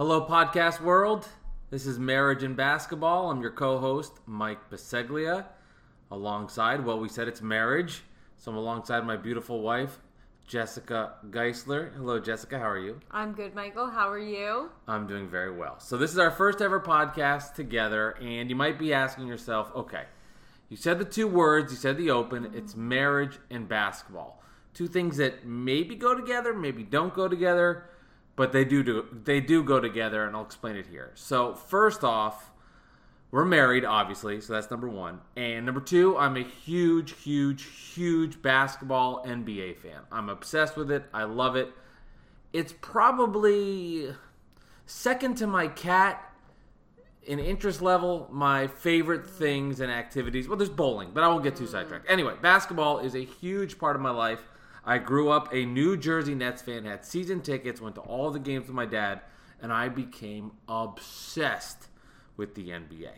Hello, podcast world. This is Marriage and Basketball. I'm your co host, Mike Baseglia. Alongside, well, we said it's marriage. So I'm alongside my beautiful wife, Jessica Geisler. Hello, Jessica. How are you? I'm good, Michael. How are you? I'm doing very well. So this is our first ever podcast together, and you might be asking yourself, okay, you said the two words, you said the open, mm-hmm. it's marriage and basketball. Two things that maybe go together, maybe don't go together, but they do, do they do go together, and I'll explain it here. So first off, we're married, obviously, so that's number one. And number two, I'm a huge, huge, huge basketball NBA fan. I'm obsessed with it. I love it. It's probably second to my cat in interest level, my favorite things and activities. Well, there's bowling, but I won't get too sidetracked. Anyway, basketball is a huge part of my life. I grew up a New Jersey Nets fan, had season tickets, went to all the games with my dad, and I became obsessed with the NBA.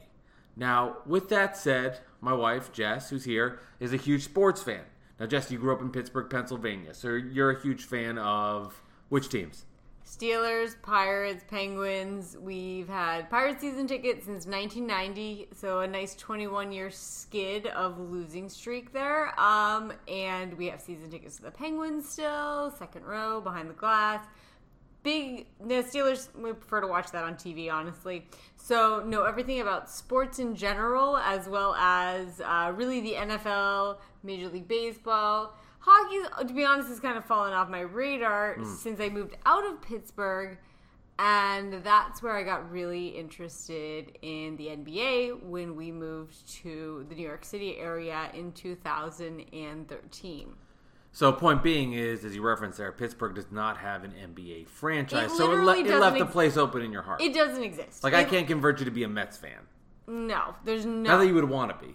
Now, with that said, my wife, Jess, who's here, is a huge sports fan. Now, Jess, you grew up in Pittsburgh, Pennsylvania, so you're a huge fan of which teams? Steelers, Pirates, Penguins. We've had Pirates season tickets since 1990, so a nice 21 year skid of losing streak there. Um, and we have season tickets to the Penguins still, second row behind the glass. Big the Steelers. We prefer to watch that on TV, honestly. So know everything about sports in general, as well as uh, really the NFL, Major League Baseball. Hockey, to be honest, has kind of fallen off my radar hmm. since I moved out of Pittsburgh. And that's where I got really interested in the NBA when we moved to the New York City area in 2013. So, point being is, as you referenced there, Pittsburgh does not have an NBA franchise, It so it, le- it left the ex- place open in your heart. It doesn't exist. like, I can't convert you to be a Mets fan. No, there's no. Not that you would want to be.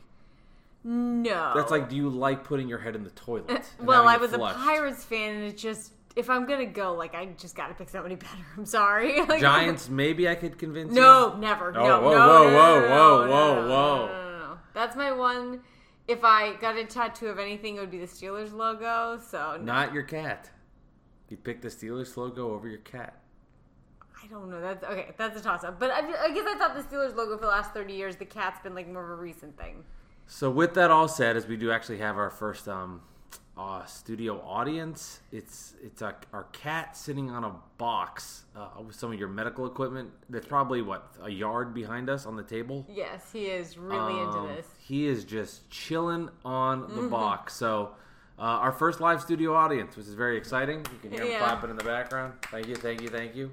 No. That's like, do you like putting your head in the toilet? Eh, and well, I was flushed? a Pirates fan, and it just if I'm gonna go, like I just got to pick somebody better. I'm sorry. Like, Giants, maybe I could convince you. No, never. Oh, no, whoa, no, whoa, no, whoa, no, whoa, no, whoa, no, whoa. No. That's my one. If I got a tattoo of anything, it would be the Steelers logo. So no, Not your cat. You picked the Steelers logo over your cat. I don't know. That's okay. That's a toss up. But I, I guess I thought the Steelers logo for the last thirty years, the cat's been like more of a recent thing. So with that all said, as we do actually have our first um, uh, studio audience, it's it's a, our cat sitting on a box uh, with some of your medical equipment. That's probably what a yard behind us on the table. Yes, he is really Um, into this. He is just chilling on the box. So uh, our first live studio audience, which is very exciting. You can hear him Yeah. clapping in the background. Thank you, thank you, thank you.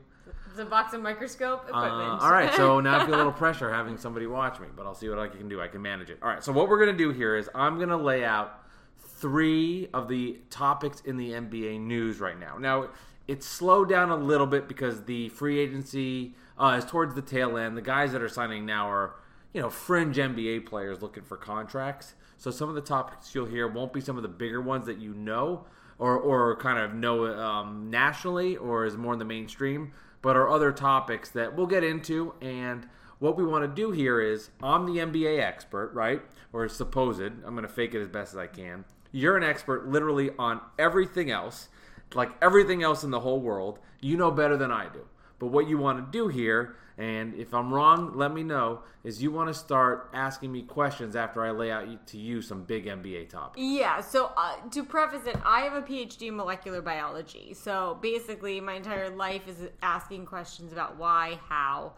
It's a box of microscope equipment. Uh, all right, so now I feel a little pressure having somebody watch me, but I'll see what I can do. I can manage it. All right, so what we're gonna do here is I'm gonna lay out three of the topics in the NBA news right now. Now it's slowed down a little bit because the free agency uh, is towards the tail end. The guys that are signing now are you know fringe NBA players looking for contracts. So some of the topics you'll hear won't be some of the bigger ones that you know or or kind of know um, nationally or is more in the mainstream, but are other topics that we'll get into. And what we want to do here is I'm the NBA expert, right? Or supposed. I'm going to fake it as best as I can. You're an expert literally on everything else, like everything else in the whole world. You know better than I do. But what you want to do here, and if I'm wrong, let me know, is you want to start asking me questions after I lay out to you some big NBA topics. Yeah, so uh, to preface it, I have a PhD in molecular biology. So basically, my entire life is asking questions about why, how,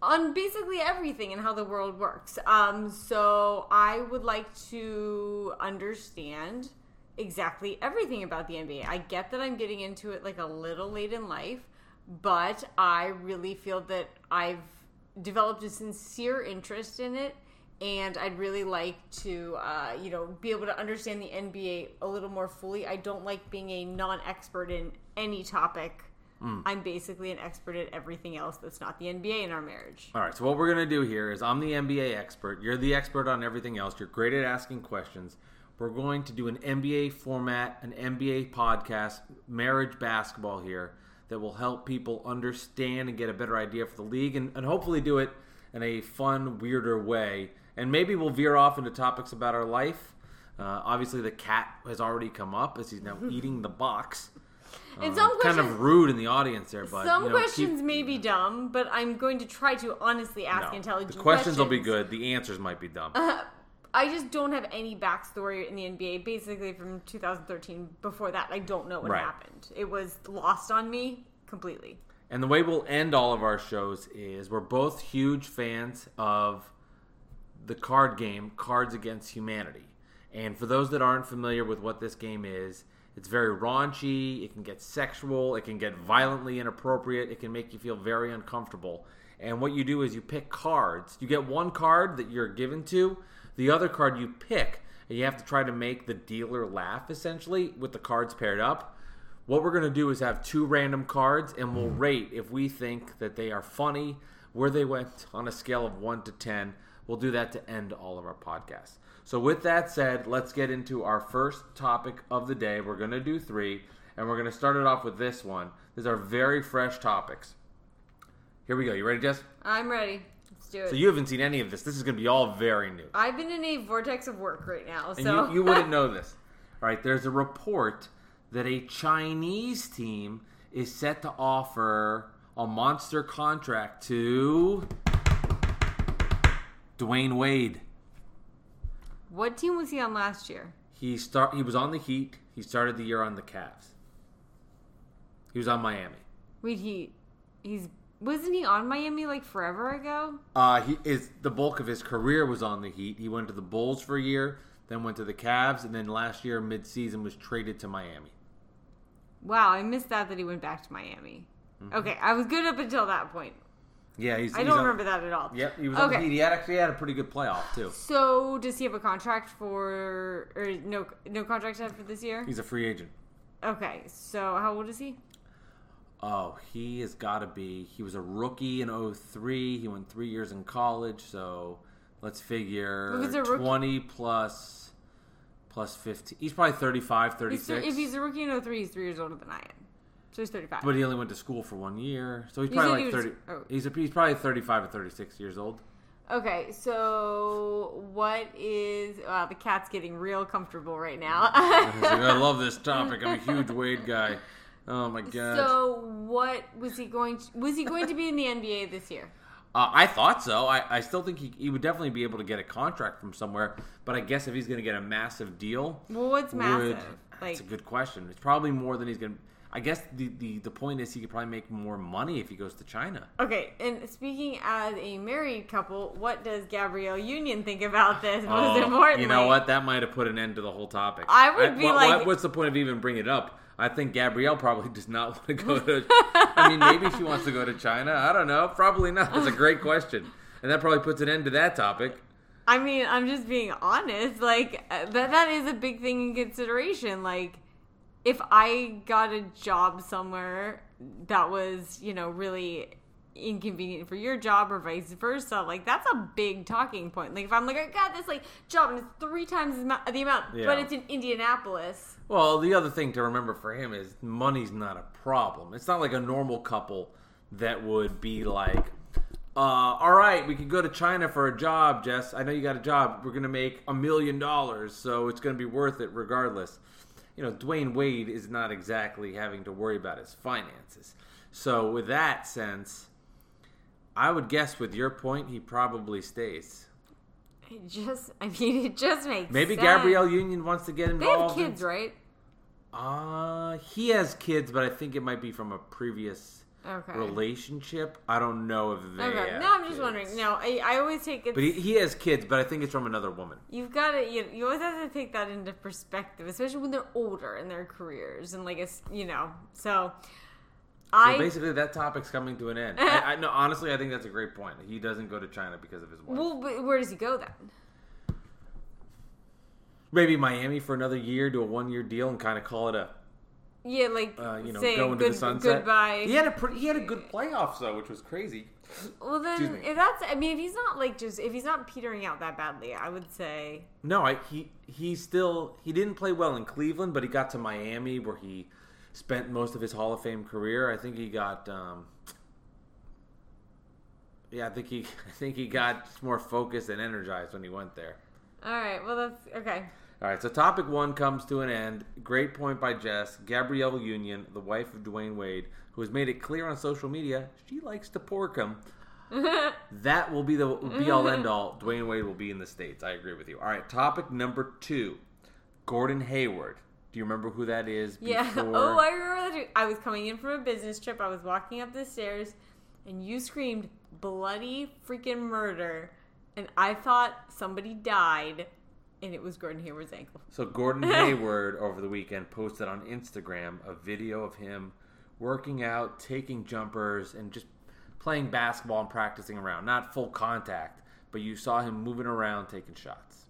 on basically everything and how the world works. Um, so I would like to understand exactly everything about the NBA. I get that I'm getting into it like a little late in life, but I really feel that I've developed a sincere interest in it and I'd really like to, uh, you know, be able to understand the NBA a little more fully. I don't like being a non-expert in any topic. I'm basically an expert at everything else that's not the NBA in our marriage. All right, so what we're going to do here is I'm the NBA expert. You're the expert on everything else. You're great at asking questions. We're going to do an NBA format, an NBA podcast, marriage basketball here that will help people understand and get a better idea for the league and, and hopefully do it in a fun, weirder way. And maybe we'll veer off into topics about our life. Uh, obviously, the cat has already come up as he's now eating the box. And Uh, some kind of rude in the audience there, but some you know, keep- questions may be dumb, but I'm going to try to honestly ask no. intelligent The questions will be good. The answers might be dumb. I just don't have any backstory in the NBA. Basically, from 2013. Before that, I don't know what Right. happened. It was lost on me completely. And the way we'll end all of our shows is we're both huge fans of the card game Cards Against Humanity. And for those that aren't familiar with what this game is, it's very raunchy, it can get sexual, it can get violently inappropriate, it can make you feel very uncomfortable. And what you do is you pick cards. You get one card that you're given to, the other card you pick, and you have to try to make the dealer laugh essentially with the cards paired up. What we're going to do is have two random cards and we'll hmm. rate if we think that they are funny, where they went on a scale of 1 to 10. We'll do that to end all of our podcasts. So, with that said, let's get into our first topic of the day. We're going to do three, and we're going to start it off with this one. These are very fresh topics. Here we go. You ready, Jess? I'm ready. Let's do it. So, you haven't seen any of this. This is going to be all very new. I've been in a vortex of work right now, And so you, you wouldn't know this. All right, there's a report that a Chinese team is set to offer a monster contract to Dwyane Wade. what team was he on last year? He start he was on the Heat. He started the year on the Cavs. He was on Miami. Wait, he he's wasn't he on Miami like forever ago? Uh, he is the bulk of his career was on the Heat. He went to the Bulls for a year, then went to the Cavs, and then last year midseason was traded to Miami. Wow, I missed that that he went back to Miami. Mm-hmm. Okay, I was good up until that point. Yeah, he's. I he's don't on- remember that at all. Yep, he was on the Okay. Heat. He had actually had a pretty good playoff too. So does he have a contract for or no no contract for this year? He's a free agent. Okay, so how old is he? Oh, he has got to be. He was a rookie in 03. He went three years in college. So let's figure If he's 20 plus plus 15. He's probably 35, He's 36. th- if he's a rookie in 03, he's three years older than I am. So he's 35. but he only went to school for one year. So he's probably like he was- 30. oh. He's, a, he's probably 35 or 36 years old. Okay, so what is? Wow, the cat's getting real comfortable right now. I love this topic. I'm a huge Wade guy. Oh my god. so what was he going? To, was he going to be in the NBA this year? Uh, I thought so. I, I still think he, he would definitely be able to get a contract from somewhere. But I guess if he's going to get a massive deal, Well, what's massive? Would, Like, that's a good question. It's probably more than he's going to. I guess the, the, the point is he could probably make more money if he goes to China. okay. And speaking as a married couple, what does Gabrielle Union think about this? Most Oh, importantly, you know what? That might have put an end to the whole topic. I would be what- like- what- what's the point of even bringing it up? I think Gabrielle probably does not want to go to. I mean, maybe she wants to go to China. I don't know. Probably not. That's a great question, and that probably puts an end to that topic. I mean, I'm just being honest. Like uh, that that is a big thing in consideration. Like if I got a job somewhere that was, you know, really inconvenient for your job or vice versa, like that's a big talking point. Like if I'm like, I got this like job and it's three times the amount, Yeah. but it's in Indianapolis. Well, the other thing to remember for him is money's not a problem. It's not like a normal couple that would be like, uh, all right, we could go to China for a job, Jess. I know you got a job. We're going to make a million dollars, so it's going to be worth it regardless. You know, Dwyane Wade is not exactly having to worry about his finances. So, with that sense, I would guess with your point, he probably stays. It just, I mean, it just makes Maybe sense. Gabrielle Union wants to get involved. They have involved. in- kids, right? Uh, he has kids, but I think it might be from a previous Okay. relationship. I don't know if they. Okay. No, I'm just kids. wondering. No, I, I always take it. But he, he has kids, but I think it's from another woman. You've got to, you, you always have to take that into perspective, especially when they're older in their careers and like, it's, you know. So, So I basically, that topic's coming to an end. I, I no, honestly, I think that's a great point. He doesn't go to China because of his wife. well, but where does he go then? Maybe Miami for another year, do a one-year deal, and kind of call it a Yeah, like uh, you know say go into good, the sunset. goodbye. He had a pretty, he had a good playoffs though, which was crazy. well, then if that's, I mean, if he's not like just if he's not petering out that badly, I would say No, I he he still he didn't play well in Cleveland, but he got to Miami where he spent most of his Hall of Fame career. I think he got um yeah, I think he I think he got more focused and energized when he went there. all right. Well, that's okay. All right, so topic one comes to an end. Great point by Jess. Gabrielle Union, the wife of Dwyane Wade, who has made it clear on social media she likes to pork him. that will be the be all end all. Dwyane Wade will be in the States. I agree with you. All right, topic number two Gordon Hayward. Do you remember who that is? Yeah. before- Oh, I remember that. I was coming in from a business trip. I was walking up the stairs, and you screamed bloody freaking murder, and I thought somebody died, and it was Gordon Hayward's ankle. So Gordon Hayward over the weekend posted on Instagram a video of him working out, taking jumpers, and just playing basketball and practicing around. Not full contact, but you saw him moving around, taking shots.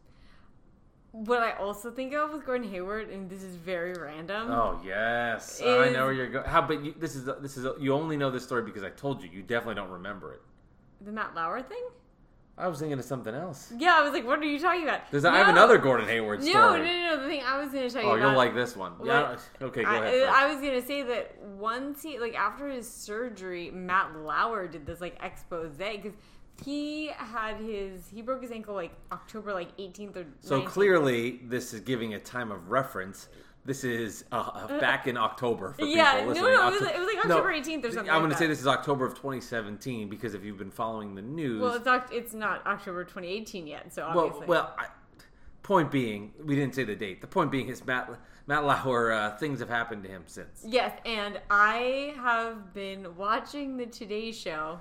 What I also think of with Gordon Hayward, and this is very random. Oh yes, I know where you're going. How? But you, this is this is you only know this story because I told you. You definitely don't remember it. The Matt Lauer thing? I was thinking of something else. Yeah, I was like, what are you talking about? There's I have another Gordon Hayward No, story. no, no, no. The thing I was going to tell oh, you Oh, you'll like this one. Yeah. Okay, go I, ahead. first. I was gonna say that once he like after his surgery, Matt Lauer did this like expose because he had his he broke his ankle like October like 18th or So clearly, this is giving a time of reference. This is uh, back in October for Yeah, people no, listening. no, it was like- it was like October 18th or something I'm like going to say this is October of 2017 because if you've been following the news, Well, it's not it's not October 2018 yet, so well, obviously. well, I, point being, we didn't say the date. The point being is Matt Matt Lauer. Uh, things have happened to him since. Yes, and I have been watching the Today Show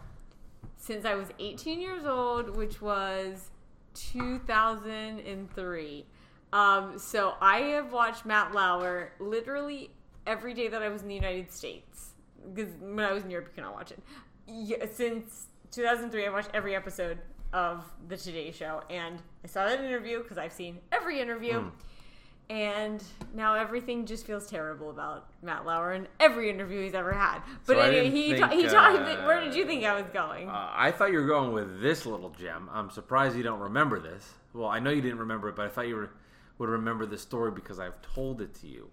since I was 18 years old, which was 2003. Um, so I have watched Matt Lauer literally every day that I was in the United States. Because when I was in Europe, you cannot watch it. Yeah, since 2003, I've watched every episode of the Today Show, and I saw that interview because I've seen every interview. And now everything just feels terrible about Matt Lauer and every interview he's ever had. But So anyway, he think, ta- he talked. uh, where did you think I was going? Uh, I thought you were going with this little gem. I'm surprised you don't remember this. Well, I know you didn't remember it, but I thought you were, would remember the story because I've told it to you.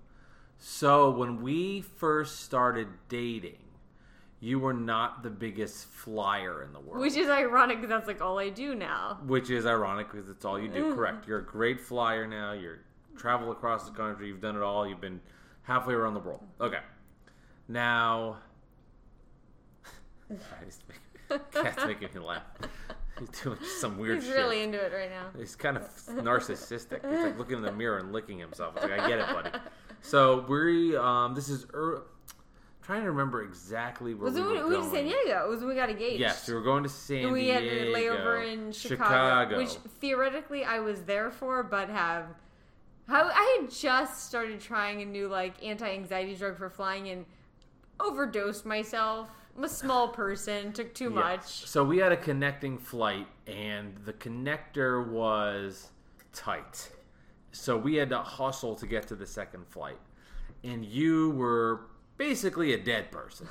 So when we first started dating, you were not the biggest flyer in the world. Which is ironic because that's like all I do now. Which is ironic because it's all you do. Correct. You're a great flyer now. You're travel across the country. You've done it all. You've been halfway around the world. Okay. Now, cat's making me laugh. He's doing some weird shit. He's shit. really into it right now. He's kind of narcissistic. He's like looking in the mirror and licking himself. It's like I get it, buddy. So we um this is er, trying to remember exactly where Was we it were we going. went to San Diego? It was when we got engaged. Yes, we were going to San And we Diego. had a layover in Chicago, which theoretically I was there for, but have how I had just started trying a new like anti-anxiety drug for flying and overdosed myself. I'm a small person, took too much. So we had a connecting flight, and the connector was tight. So we had to hustle to get to the second flight. And you were basically a dead person.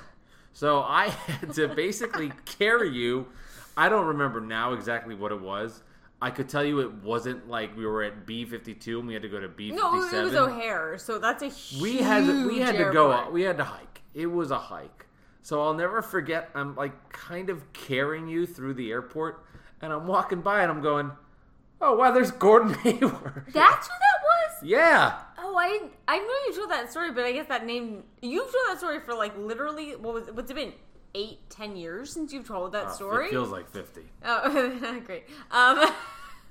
So I had to basically carry you. I don't remember now exactly what it was. I could tell you it wasn't like we were at B fifty two and we had to go to B fifty No, it was. O'Hare, so that's a huge we had we had to go airport. we had to hike it was a hike so i'll never forget i'm like kind of carrying you through the airport and i'm walking by and i'm going oh wow there's gordon hayward That's who that was. yeah Oh, I I know you told that story, but I guess that name you've told that story for like literally what was what's it been eight ten years since you've told that Uh, story. it feels like 50 Oh, great. Um,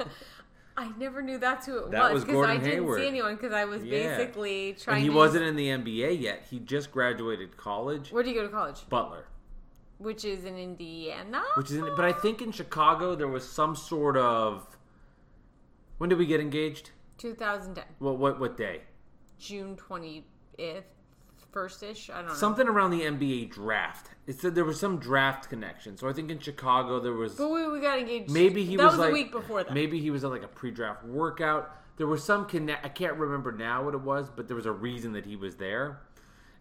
I never knew that's who it That was because I didn't Hayward. see anyone because I was Yeah. basically trying. and he to, wasn't in the nba yet he just graduated college Where do you go to college? butler Which is in Indiana. which is in, but i think in chicago there was some sort of when did we get engaged 2010, what what what day June 20th, first ish. I don't know. something around the nba draft it said there was some draft connection so i think in chicago there was But we, we got engaged. Maybe he that was, was, like a week before that. Maybe he was at like a pre-draft workout. There was some connect. I can't remember now what it was, but there was a reason that he was there.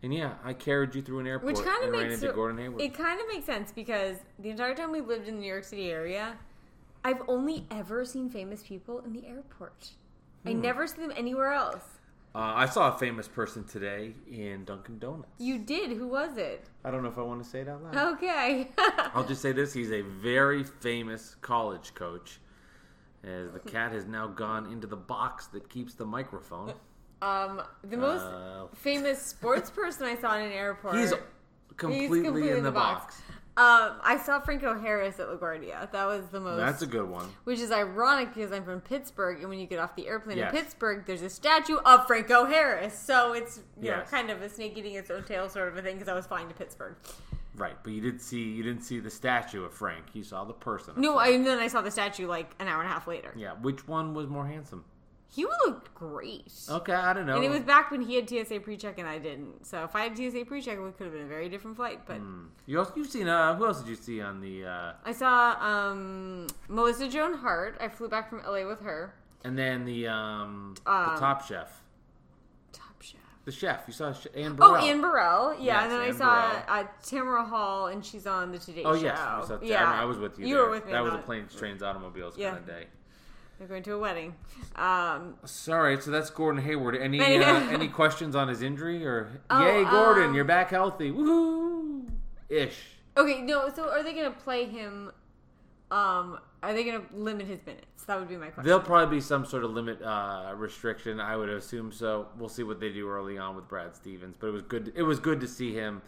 And yeah, I carried you through an airport Which kind of makes Hayward. it kind of makes sense because the entire time we lived in the New York City area, I've only ever seen famous people in the airport. I Hmm. never see them anywhere else. Uh, I saw a famous person today in Dunkin' Donuts. You did. Who was it? I don't know if I want to say it out loud. Okay. I'll just say this: he's a very famous college coach, as the cat has now gone into the box that keeps the microphone. Um, the most Uh, famous sports person I saw in an airport. He's completely, completely in the box. Um, I saw Franco Harris at LaGuardia. That was the most. That's a good one. which is ironic because I'm from Pittsburgh, and when you get off the airplane Yes. in Pittsburgh, there's a statue of Franco Harris. So it's you know kind of a snake eating its own tail sort of a thing because I was flying to Pittsburgh. Right, but you didn't see you didn't see the statue of Frank. You saw the person. No, Frank. I, and then I saw the statue like an hour and a half later. Yeah, which one was more handsome? He looked great. Okay, I don't know. And it was back when he had TSA pre-check and I didn't. So if I had TSA pre-check, it could have been a very different flight. But you also you've seen uh who else did you see on the uh I saw um, Melissa Joan Hart. I flew back from LA with her. and then the um, Um, the top chef. Top Chef. The chef. You saw Anne Oh, Anne Burrell. Yeah, Yes, and then I saw Burrell. uh, Tamron Hall, and she's on the Today Oh Show. yes, you saw- yeah, I, I was with you. You there. were with me. That was a planes, trains, automobiles Yeah. kind of day. They're going to a wedding. Um, Sorry, so that's Gordon Hayward. Any Any- uh, any questions on his injury or? Oh, Yay, Gordon, um, you're back healthy. Woohoo! Ish. okay, no. So are they going to play him? Um, are they going to limit his minutes? That would be my question. There'll probably be some sort of limit uh, restriction. I would assume so. We'll see what they do early on with Brad Stevens. But it was good. It was good to see him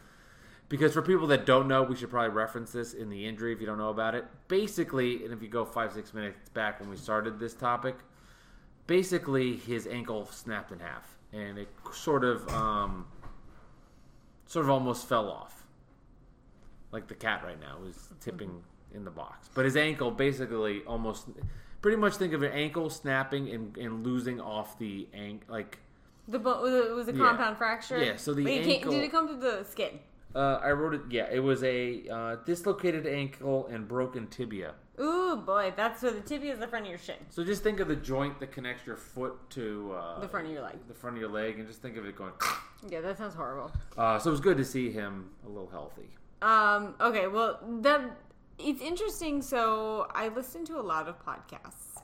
because for people that don't know, we should probably reference this in the injury if you don't know about it. Basically, and if you go five six minutes back when we started this topic, basically his ankle snapped in half and it sort of um, sort of almost fell off, like the cat right now is tipping in the box. But his ankle basically almost, pretty much think of an ankle snapping and, and losing off the ankle, like. the bo- was it- was a Yeah. compound fracture. Yeah, so the Wait, ankle- did it come to the skin? Uh, I wrote it. Yeah, it was a uh, dislocated ankle and broken tibia. Ooh boy, that's so the tibia is the front of your shin. So just think of the joint that connects your foot to uh, The front of your leg. the front of your leg, and just think of it going. Yeah, that sounds horrible. Uh, so it was good to see him a little healthy. Um, okay, well, that it's interesting. So I listen to a lot of podcasts,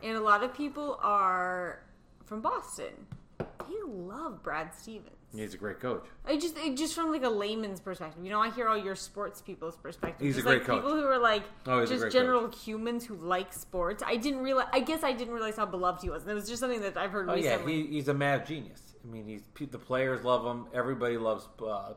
and a lot of people are from Boston. They love Brad Stevens. He's a great coach. I just it, just from like a layman's perspective, you know, I hear all your sports people's perspective. He's a Just, great like coach. People who are like Oh, just general humans who like sports. I didn't realize. I guess I didn't realize how beloved he was. And it was just something that I've heard Oh yeah, he, he's a mad genius. I mean, he's the players love him. Everybody loves uh,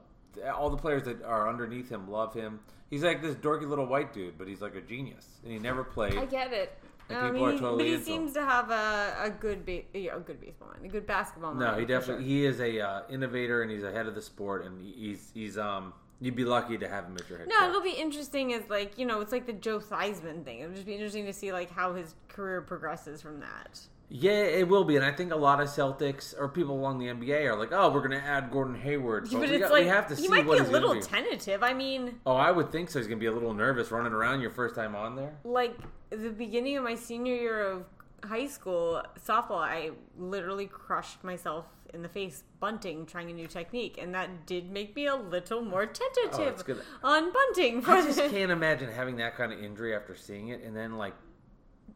all the players that are underneath him love him. He's like this dorky little white dude, but he's like a genius, and he never played. I get it. And I people mean, are totally but he seems to have a, a good ba- yeah, a good baseball mind, a good basketball mind. No, he definitely sure. he is a uh, innovator and he's ahead of the sport and he's he's um you'd be lucky to have him as your head No, coach. it'll be interesting as like you know, it's like the Joe Theismann thing. It'll just be interesting to see like how his career progresses from that. Yeah, it will be, and I think a lot of Celtics or people along the NBA are like, "Oh, we're going to add Gordon Hayward." But, But, we, got, like we have to he see might what be a little be. tentative. I mean, Oh, I would think so. He's going to be a little nervous running around your first time on there. like the beginning of my senior year of high school softball, I literally crushed myself in the face bunting trying a new technique, and that did make me a little more oh, tentative Oh, on bunting. I just can't imagine having that kind of injury after seeing it and then like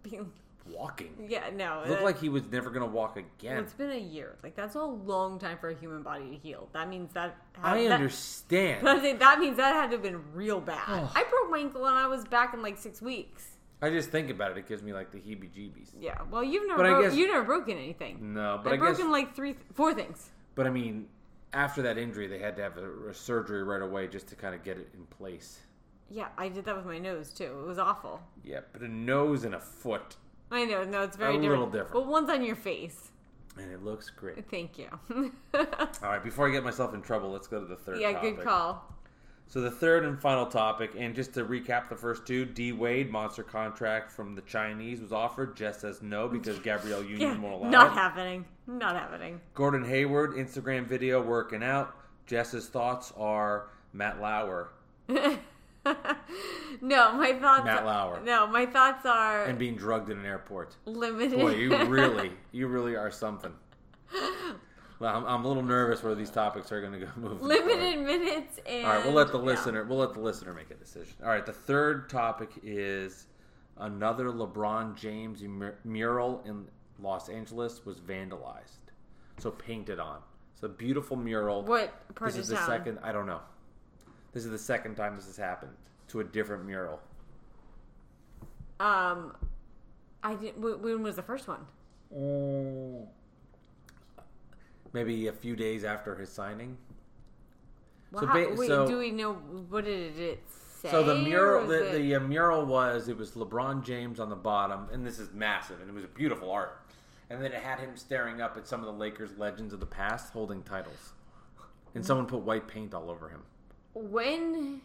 being- walking. yeah, no. It looked uh, like he was never going to walk well, again. it's been a year. Like that's a long time for a human body to heal. That means that I that, understand. I think that means that had to have been real bad. Oh. I broke my ankle and I was back in like six weeks. I just think about it; it gives me like the heebie-jeebies. Yeah. Well, you've never I broke, guess- you've never broken anything. No, but I've I guess broken like three, four things. But I mean, after that injury, they had to have a, a surgery right away just to kind of get it in place. Yeah, I did that with my nose too. It was awful. Yeah, but a nose and a foot, I know. No, it's very A different. little different. But one's on your face. and it looks great. Thank you. All right, before I get myself in trouble, let's go to the third. yeah, topic. good call. So the third and final topic, and just to recap the first two, D Wade monster contract from the Chinese was offered. Jess says no because Gabrielle Union Yeah, won't allow not it. happening. Not happening. Gordon Hayward Instagram video working out. Jess's thoughts are Matt Lauer No, my thoughts. Matt Lauer. No, my thoughts are and being drugged in an airport. limited. Boy, you really, you really are something. Well, I'm, I'm a little nervous where these topics are going to go moving. forward. limited minutes and. All right, we'll let the yeah. listener. We'll let the listener make a decision. All right, the third topic is another LeBron James mural in Los Angeles was vandalized, so painted on. It's a beautiful mural. What part This is the town? second. I don't know. This is the second time this has happened to a different mural. Um, I didn't. When was the first one? Oh. Maybe a few days after his signing. Well, So how- ba- wait, so- do we know what did it say? So the mural, the, it- the uh, mural was it was LeBron James on the bottom, and this is massive, and it was a beautiful art. And then it had him staring up at some of the Lakers legends of the past holding titles, and someone put white paint all over him. When?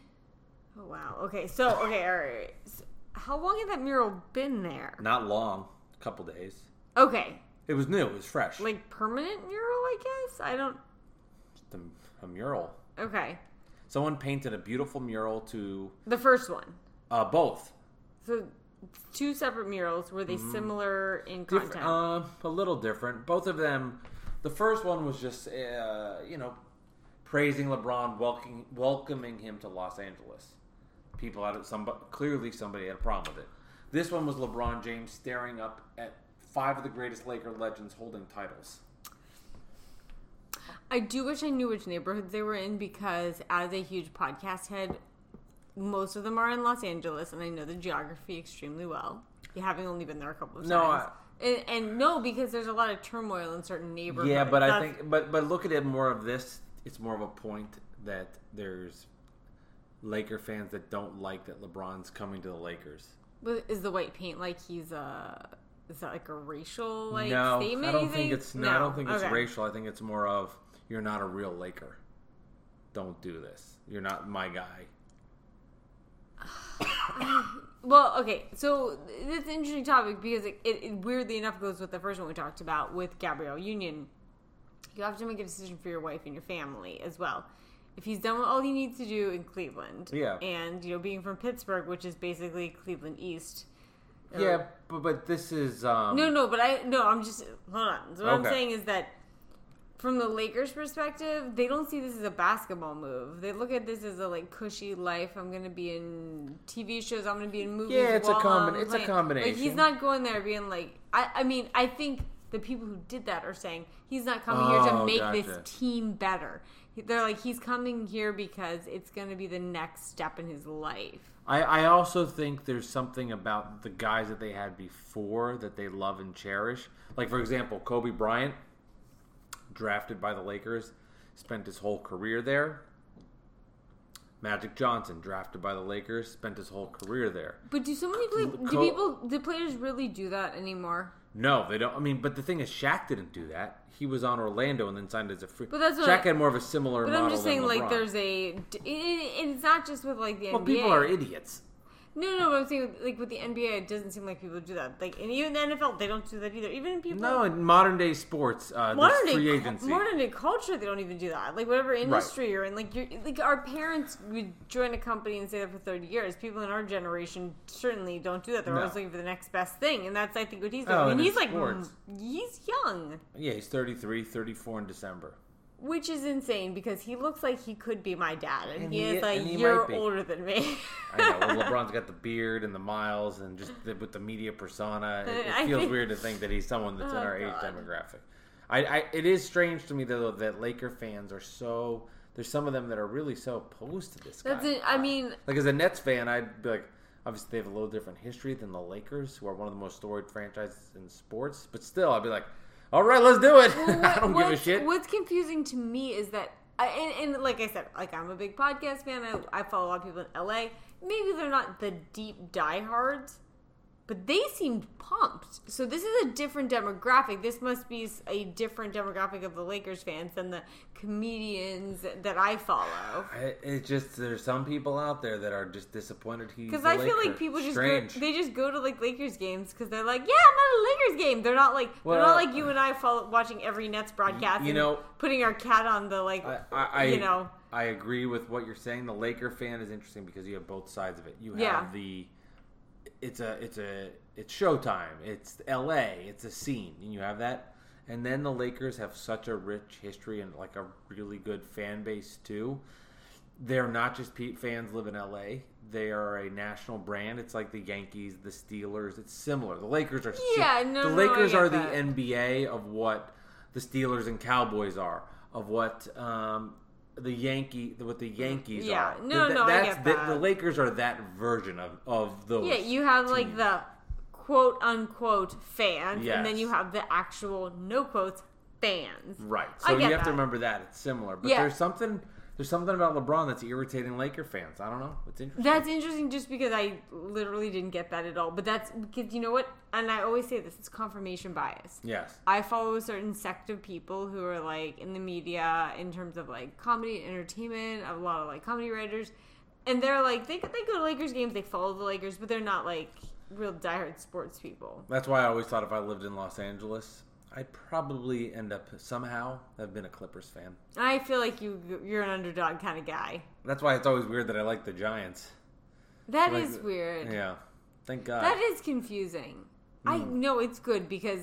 Oh wow. Okay. So okay. All right. So how long had that mural been there? Not long, a couple days. Okay. It was new. It was fresh. Like permanent mural, I guess. I don't. Just a, a mural. Okay. Someone painted a beautiful mural to The first one. uh, both. So two separate murals. Were they similar in Different, content? uh, a little different. Both of them. The first one was just, uh, you know, praising LeBron, welcoming welcoming him to Los Angeles. People had some clearly somebody had a problem with it. This one was LeBron James staring up at five of the greatest Laker legends holding titles. I do wish I knew which neighborhoods they were in because, as a huge podcast head, most of them are in Los Angeles, and I know the geography extremely well. Having only been there a couple of No, times, and, and no, because there's a lot of turmoil in certain neighborhoods. Yeah, but I think, but but look at it more of this. It's more of a point that there's Laker fans that don't like that LeBron's coming to the Lakers. But is the white paint like he's a? Is that like a racial like no, statement? I don't think it's no, I don't think it's Okay. racial. I think it's more of you're not a real Laker. Don't do this. You're not my guy. Well, okay, so it's an interesting topic because it, it, it weirdly enough goes with the first one we talked about with Gabrielle Union. You have to make a decision for your wife and your family as well. If he's done all he needs to do in Cleveland, Yeah. and you know, being from Pittsburgh, which is basically Cleveland East. or- Yeah, but but this is um No, no, but I no, I'm just hold on. So what I'm saying is that from the Lakers' perspective, they don't see this as a basketball move. They look at this as a like cushy life. I'm gonna be in TV shows. I'm gonna be in movies. Yeah, it's a while combi- I'm it's a combination. Like he's not going there being like. I, I mean, I think the people who did that are saying he's not coming here to Oh, make gotcha. this team better. They're like he's coming here because it's gonna be the next step in his life. I, I also think there's something about the guys that they had before that they love and cherish. Like for example, Kobe Bryant, drafted by the Lakers, spent his whole career there. Magic Johnson, drafted by the Lakers, spent his whole career there. But do so many play, do people do players really do that anymore? No, they don't. I mean, but the thing is, Shaq didn't do that. He was on Orlando and then signed as a free. But that's what Shaq had more of a similar. But I'm just saying, like, LeBron. there's a. It, it- it's not just with like the NBA. Well, NBA. people are idiots. No, no, but I'm saying like with the NBA, it doesn't seem like people do that. Like, and even the NFL, they don't do that either. Even people. No, in modern day sports, uh, Modern there's free day, agency. modern day culture, they don't even do that. Like whatever industry you're in, like you're, like our parents would join a company and stay there for thirty years. People in our generation certainly don't do that. They're No. always looking for the next best thing, and that's I think what he's doing. Oh, and and he's like, sports. he's young, Yeah, he's 33, 34 in December. Which is insane because he looks like he could be my dad, and, And he, is like he year older than me. I know. Well, LeBron's got the beard and the miles, and just the, with the media persona, it, it feels think- weird to think that he's someone that's in Oh, our age demographic. I, I, it is strange to me though that Laker fans are so. There's some of them that are really so opposed to this guy. It. I mean, like as a Nets fan, I'd be like, obviously they have a little different history than the Lakers, who are one of the most storied franchises in sports. But still, I'd be like, all right, let's do it. I don't give a shit. What's confusing to me is that, I, and, and like I said, like I'm a big podcast fan. I, I follow a lot of people in LA. Maybe they're not the deep diehards, but they seemed pumped. So this is a different demographic. This must be a different demographic of the Lakers fans than the comedians that I follow. I- It's just there's some people out there that are just disappointed he's Because I feel like people just go, they just go to like Lakers games because they're like, yeah, I'm at a Lakers game. They're not like they're not like you and I follow, watching every Nets broadcast. you and know- putting our cat on the like, I, I, I, you know. I agree with what you're saying. The Laker fan is interesting because you have both sides of it. You have Yeah. the it's a it's a it's Showtime. It's L.A. It's a scene, and you have that. And then the Lakers have such a rich history and like a really good fan base too. They're not just pe- fans live in L.A. They are a national brand. It's like the Yankees, the Steelers. It's similar. The Lakers are si- Yeah, no, the no, I Lakers get are that. the NBA of what the Steelers and Cowboys are, of what um, the Yankee, what the mm, Yankees Yeah, are. no, Th- no, I that's get the, that. the Lakers are that version of of those. Yeah, you have like the quote unquote fans, and then you have the actual no quotes fans. Right. So you have to remember that it's similar. But Yeah. there's something there's something about LeBron that's irritating Laker fans. I don't know. It's interesting. That's interesting just because I literally didn't get that at all. But that's because you know what? And I always say this it's confirmation bias. yes. I follow a certain sect of people who are like in the media in terms of like comedy and entertainment, a lot of like comedy writers. And they're like, they, they go to Lakers games, they follow the Lakers, but they're not like real diehard sports people. That's why I always thought if I lived in Los Angeles, I'd probably end up somehow have been a Clippers fan. I feel like you you're an underdog kind of guy. That's why it's always weird that I like the Giants. That Like is weird. Yeah. Thank God. That is confusing. I Hmm. know it's good because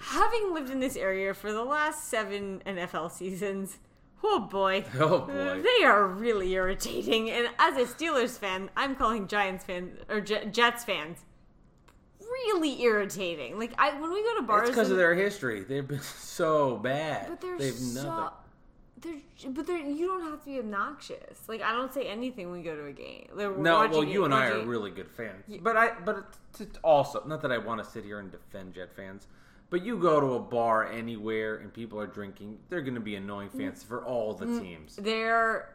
having lived in this area for the last seven NFL seasons, oh boy, oh boy. they are really irritating. And as a Steelers fan, I'm calling Giants fan or J- Jets fans really irritating. Like I when we go to bars, It's because of their history. They've been so bad. but they're They've so. nothing. They're, but they're, you don't have to be obnoxious. Like I don't say anything when we go to a game. Like, No, well, you and I are really good fans. But I, but it's also not that I want to sit here and defend Jet fans. But you go to a bar anywhere and people are drinking, they're going to be annoying Mm. fans for all the teams. They're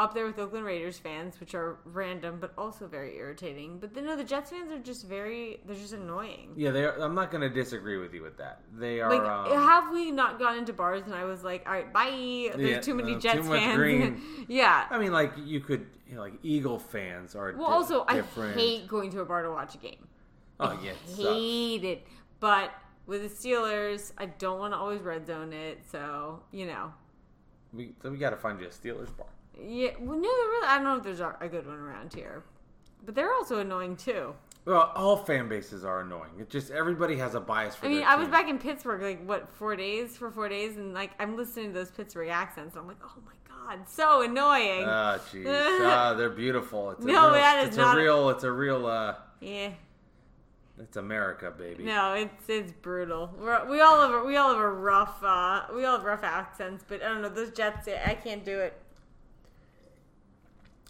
up there with Oakland Raiders fans, which are random but also very irritating. But then no, the Jets fans are just very they're just annoying. Yeah, they. Are, I'm not going to disagree with you with that. They are. Like, um, have we not gone into bars and I was like, all right, bye. There's Yeah, too many uh, Jets too fans. yeah. I mean, like you could, you know, like Eagle fans are. Well, di- also, different. I hate going to a bar to watch a game. Oh yeah, it hate it. But with the Steelers, I don't want to always red zone it. So you know, We so we got to find you a Steelers bar. Yeah. Well, no, really. I don't know if there's a good one around here, but they're also annoying too. Well, all fan bases are annoying. It just everybody has a bias for. I mean, I was back in Pittsburgh like what four days for four days, and like I'm listening to those Pittsburgh accents, and I'm like, oh my god, so annoying. Ah, jeez. ah, they're beautiful. It's a No, real, that is it's not a a- real. It's a real. uh yeah, It's America, baby. no, it's it's brutal. We're, we all have a, we all have a rough uh, we all have rough accents, but I don't know those Jets. I can't do it.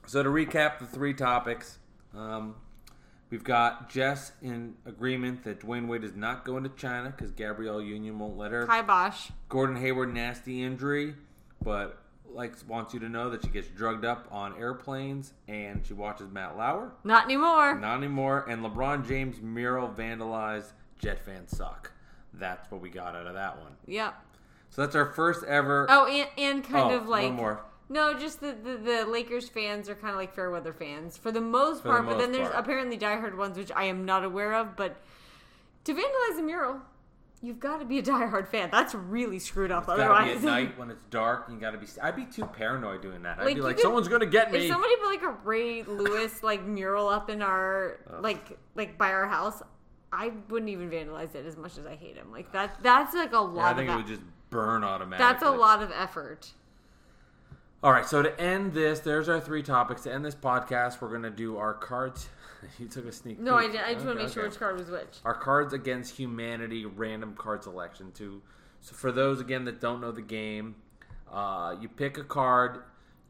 So to recap the three topics, um, we've got Jess in agreement that Dwyane Wade is not going to China because Gabrielle Union won't let her. Hi, Bosch. Gordon Hayward nasty injury, but likes wants you to know that she gets drugged up on airplanes and she watches Matt Lauer. Not anymore. Not anymore. And LeBron James mural vandalized. Jet fans suck. That's what we got out of that one. Yep. So that's our first ever. Oh, and and kind Oh, of like one more. No, just the, the the Lakers fans are kind of like fair weather fans for the most For the part. but then there's part. apparently diehard ones which I am not aware of. But to vandalize a mural, you've got to be a diehard fan. That's really screwed up. It's gotta be Otherwise, at night when it's dark. You gotta be. I'd be too paranoid doing that. I'd Like, be like, could- someone's gonna get me. if somebody put like a Ray Lewis like mural up in our like like by our house, I wouldn't even vandalize it as much as I hate him. Like that. That's like a Yeah, lot I think it would just burn automatically. that's a lot of effort. All right, so to end this, there's our three topics. To end this podcast, we're gonna do our cards. you took a sneak. peek. No, I did. I just want to make sure okay. which card was which. Our cards against humanity random card selection. To so for those again that don't know the game, uh, you pick a card.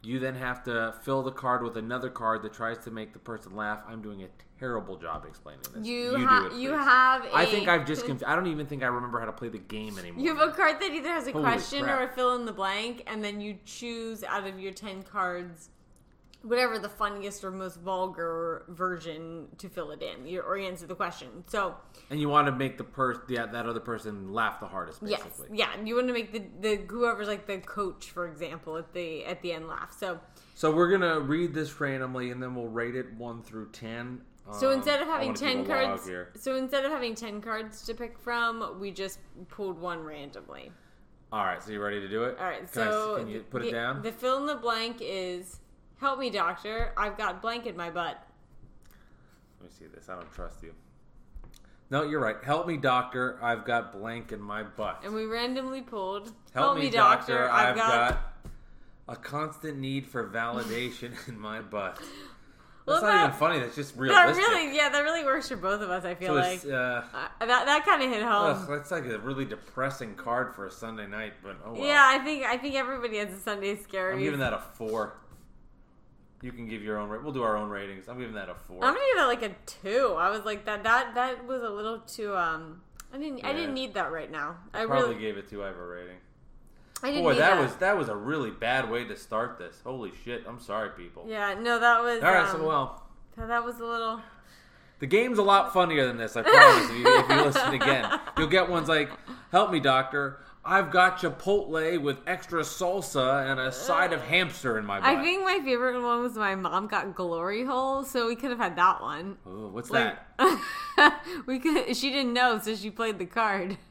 You then have to fill the card with another card that tries to make the person laugh. I'm doing a terrible job explaining this. You do ha- it, you have. I a- think I've just. Conf- I don't even think I remember how to play the game anymore. You have a card that either has a Holy question crap. or a fill in the blank, and then you choose out of your 10 cards whatever the funniest or most vulgar version to fill it in you or answer the question. So, and you want to make the person, yeah, that other person laugh the hardest, yes. basically. Yeah, you want to make the, the whoever's like the coach, for example, at the at the end laugh. So, So we're gonna read this randomly, and then we'll rate it one through ten. so Um, instead of having 10 keep a log cards, so instead of having 10 cards to pick from, we just pulled one randomly. All right, so you ready to do it? All right, Can I so can you put the, it down? The fill in the blank is help me, doctor. I've got blank in my butt. Let me see this. I don't trust you. No, you're right. Help me, doctor. I've got blank in my butt. And we randomly pulled Help, me, doctor. I've got... a constant need for validation in my butt. Well, That's not that- even funny. That's just that really, yeah, that really works for both of us. I feel so like it's, uh, uh, that that kind of hit home. ugh, that's like a really depressing card for a Sunday night. But oh well. Yeah, I think I think everybody has a Sunday scary. I'm giving that a four. You can give your own. Ra- we'll do our own ratings. I'm giving that a 4 I'm gonna give that like a two. I was like that. That that was a little too. Um, I didn't. I didn't need that right now. I Probably really. gave it two ever rating. I didn't Boy, need that, that was that was a really bad way to start this. Holy shit! I'm sorry, people. Yeah. No, that was. All right, um, so well, That was a little. the game's a lot funnier than this. I promise. if, you, if you listen again, you'll get ones like, "Help me, doctor." I've got Chipotle with extra salsa and a side of hamster in my butt. I think my favorite one was my mom got glory hole, so we could have had that one. Ooh, what's Like, that? we could. She didn't know, so she played the card.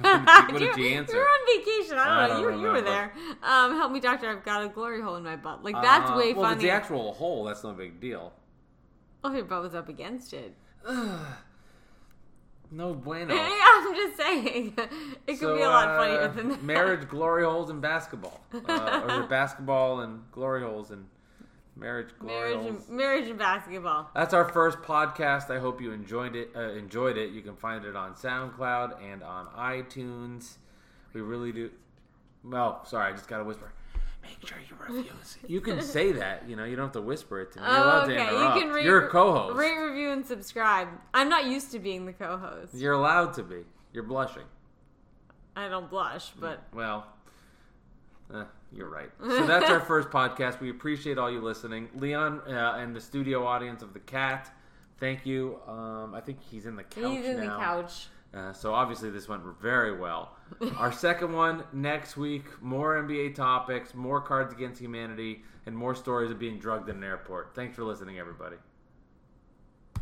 What did she- what did you, answer? You were on vacation. I don't I know. don't you, you were there. Um, help me, doctor. I've got a glory hole in my butt. Like that's Uh, way well, if it's the actual hole. That's no big deal. oh, your butt was up against it. No bueno. I'm just saying, it could So, be a lot uh, funnier than that. Marriage, glory holes, and basketball. Uh, or basketball and glory holes and marriage, glory marriage, holes? and, marriage and basketball. That's our first podcast. I hope you enjoyed it. Uh, enjoyed it. You can find it on SoundCloud and on iTunes. We really do. Well, sorry, I just got to whisper. Make sure you review us. You can say that. You know, you don't have to whisper it to me. You're Oh, allowed okay. to You can rate, You're a co-host. Rate, review, and subscribe. I'm not used to being the co-host. You're allowed to be. You're blushing. I don't blush, but Well, eh, you're right. So that's our first podcast. We appreciate all you listening, Leon, uh, and the studio audience of the Cat. Thank you. Um, I think he's in the couch he's in now. the couch. Uh, so obviously this went very well. Our second one next week. More NBA topics, more Cards Against Humanity, and more stories of being drugged in an airport. Thanks for listening, everybody.